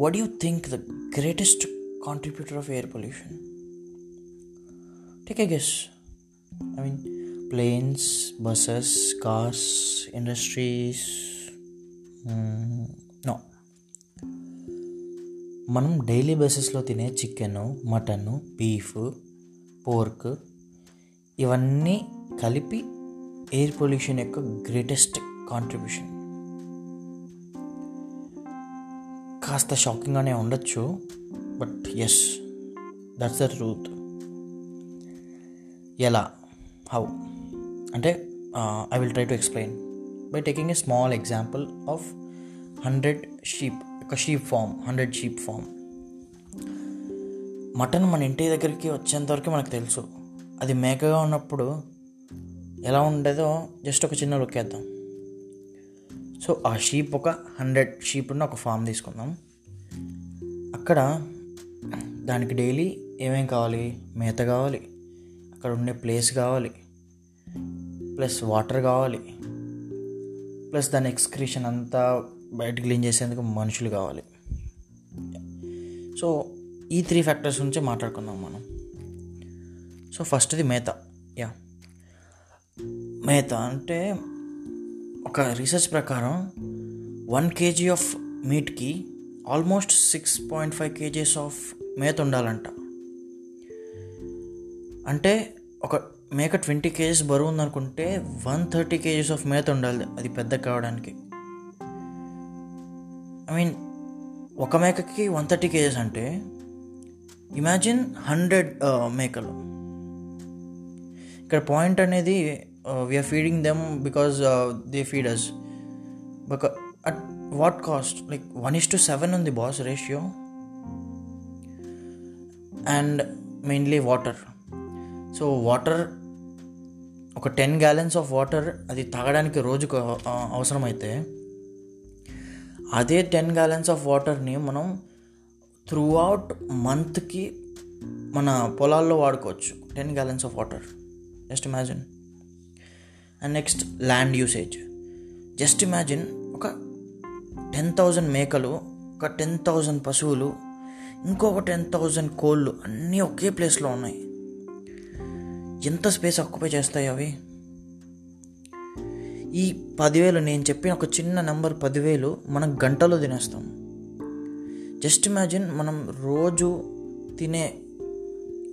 what do you think the greatest contributor of air pollution? Take a guess. I mean, planes, buses, cars, industries. Mm, no. మనం daily బేసిస్లో తినే chicken mutton beef pork ఇవన్నీ కలిపి air pollution యొక్క greatest contribution కాస్త షాకింగ్గానే ఉండొచ్చు but yes that's the truth ఎలా? హౌ అంటే I will try to explain by taking a small example of hundred sheep ఒక sheep farm hundred sheep farm mutton మన ఇంటి దగ్గరికి వచ్చేంతవరకు మనకు తెలుసు. అది మేకగా ఉన్నప్పుడు ఎలా ఉండేదో జస్ట్ ఒక చిన్న లుక్ వేద్దాం. సో ఆ షీప్ ఒక హండ్రెడ్ షీప్ ఉన్న ఒక ఫామ్ తీసుకుందాం. అక్కడ దానికి డైలీ ఏమేం కావాలి? మేత కావాలి. అక్కడ ఉండే ప్లేస్ కావాలి. ప్లస్ వాటర్ కావాలి. ప్లస్ దాని ఎక్స్క్రీషన్ అంతా బయట క్లీన్ చేసేందుకు మనుషులు కావాలి. సో ఈ త్రీ ఫ్యాక్టర్స్ నుంచే మాట్లాడుకుందాం మనం. సో ఫస్ట్ది మేత. యా. మేత అంటే ఒక రీసెర్చ్ ప్రకారం one KG of మీట్కి almost six point five kgs of మేత ఉండాలంట. అంటే ఒక మేక ట్వంటీ కేజీస్ బరువు ఉందనుకుంటే వన్ థర్టీ కేజీస్ ఆఫ్ మేత ఉండాలి. అది పెద్ద కావడానికి. ఐ మీన్ ఒక మేకకి వన్ థర్టీ కేజెస్ అంటే ఇమాజిన్ హండ్రెడ్ uh, మేకలు. ఇక్కడ పాయింట్ అనేది we are feeding them because they feed us but at what cost like one is to seven ఉంది boss ratio and mainly water so water ఒక ten gallons of water అది తాగడానికి రోజుకు అవసరమైతే అదే టెన్ గ్యాలన్స్ ఆఫ్ వాటర్ని మనం through out మంత్కి మన పొలాల్లో వాడుకోవచ్చు. Ten gallons of water just imagine and next land usage just imagine ఒక టెన్ థౌజండ్ మేకలు ఒక టెన్ థౌజండ్ పశువులు ఇంకొక టెన్ థౌజండ్ కోళ్ళు అన్నీ ఒకే ప్లేస్లో ఉన్నాయి. ఎంత స్పేస్ ఆక్యుపై చేస్తాయి అవి? ఈ పదివేలు నేను చెప్పిన ఒక చిన్న నెంబర్ పదివేలు మనం గంటలో తినేస్తాం. జస్ట్ ఇమాజిన్ మనం రోజు తినే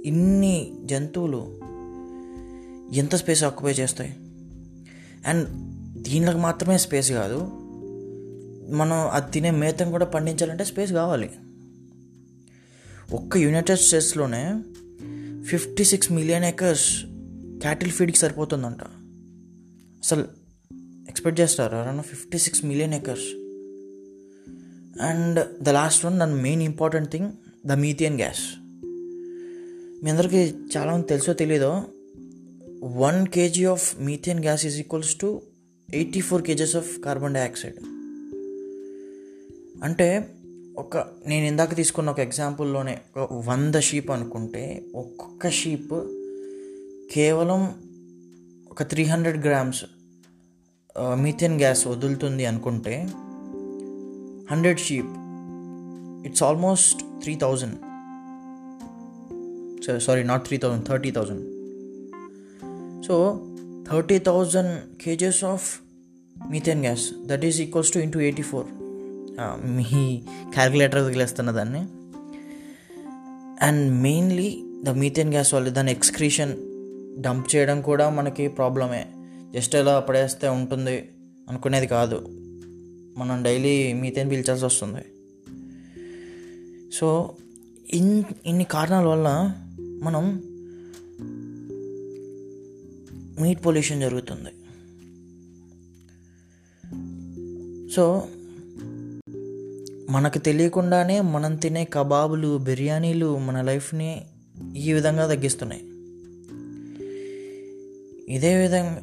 ఇన్ని జంతువులు ఎంత స్పేస్ ఆక్యుపై చేస్తాయి? అండ్ దీనిలోకి మాత్రమే స్పేస్ కాదు. మనం అది తినే మేతం కూడా పండించాలంటే స్పేస్ కావాలి. ఒక్క United స్టేట్స్లోనే fifty six million acres cattle ఫీడ్కి సరిపోతుందంట. అసలు ఎక్స్పెక్ట్ చేస్తారు? Around fifty six million acres. And the last one నన్ను main important thing the methane gas. మీ అందరికీ చాలా తెలుసో తెలీదో one kg of methane gas is equals to eighty four kgs of carbon dioxide అంటే ఒక నేను ఇందాక తీసుకున్న ఒక ఎగ్జాంపుల్లోనే ఒక వంద షీప్ అనుకుంటే ఒక్కొక్క షీప్ కేవలం ఒక three hundred grams methane gas వదులుతుంది అనుకుంటే hundred sheep it's almost three thousand sorry not three thousand thirty thousand so thirty thousand kgs of methane gas that is equals to into eighty four me calculator వదిలేస్తున్న దాన్ని. And mainly the methane gas వల్ల దాని excretion dump చేయడం కూడా మనకి ప్రాబ్లమే just ఎలా పడేస్తే ఉంటుంది అనుకునేది కాదు. మనం డైలీ మీథేన్ పీల్చాల్సి వస్తుంది. సో ఇన్ ఇన్ని కారణాల వల్ల మనం మీట్ పొల్యూషన్ జరుగుతుంది. సో మనకు తెలియకుండానే మనం తినే కబాబులు బిర్యానీలు మన లైఫ్ని ఈ విధంగా తగ్గిస్తున్నాయి. ఇదే విధంగా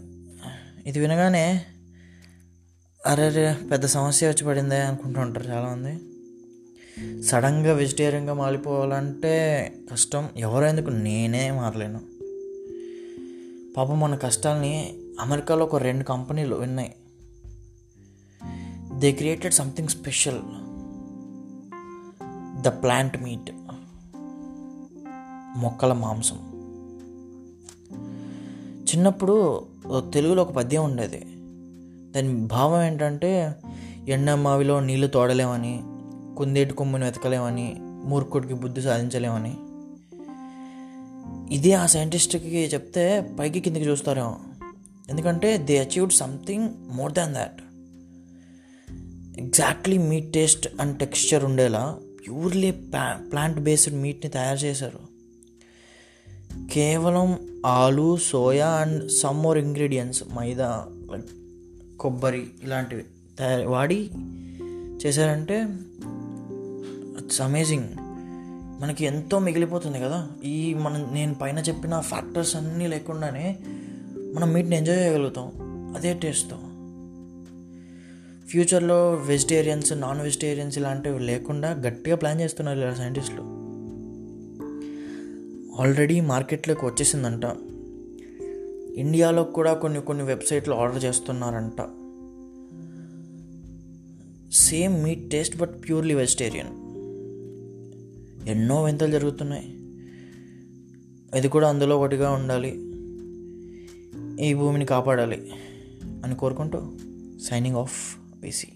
ఇది వినగానే అరే పెద్ద సమస్య వచ్చి పడిందే అనుకుంటూ ఉంటారు చాలామంది. సడన్గా వెజిటేరియన్గా మారిపోవాలంటే కష్టం. ఎవరో ఎందుకు? నేనే మారలేను. పాపం మన కష్టాల్ని అమెరికాలో ఒక రెండు కంపెనీలు విన్నాయి they created something special the plant meat మొక్కల మాంసం. చిన్నప్పుడు తెలుగులో ఒక పద్యం ఉండేది. దాని భావం ఏంటంటే ఎండమావిలో నీళ్ళు తోడలేమని కుందేటి కొమ్ముని వెతకలేమని మూర్ఖుడికి బుద్ధి సాధించలేమని. ఇదే ఆ సైంటిస్ట్కి చెప్తే పైకి కిందికి చూస్తారేమో. ఎందుకంటే they achieved something more than that exactly meat taste and texture ఉండేలా ప్యూర్లీ ప్లా ప్లాంట్ బేస్డ్ మీట్ని తయారు చేశారు. కేవలం ఆలు soya and some more ingredients maida like కొబ్బరి ఇలాంటివి తయారు వాడి చేశారంటే ఇట్స్ అమేజింగ్ మనకి ఎంతో మిగిలిపోతుంది కదా. ఈ మనం నేను పైన చెప్పిన ఫ్యాక్టర్స్ అన్నీ లేకుండానే మనం మీట్ని ఎంజాయ్ చేయగలుగుతాం. అదే టేస్ట్తో ఫ్యూచర్లో వెజిటేరియన్స్ నాన్ వెజిటేరియన్స్ ఇలాంటివి లేకుండా గట్టిగా ప్లాన్ చేస్తున్నారు ఇలా సైంటిస్టులు ఆల్రెడీ మార్కెట్లోకి వచ్చేసిందంట. ఇండియాలో కూడా కొన్ని కొన్ని వెబ్సైట్లు ఆర్డర్ చేస్తున్నారంట. Same meat taste but purely vegetarian ఎన్నో వింతలు జరుగుతున్నాయి. ఇది కూడా అందులో ఒకటిగా ఉండాలి. ఈ భూమిని కాపాడాలి అని కోరుకుంటూ సైనింగ్ ఆఫ్ బీసీ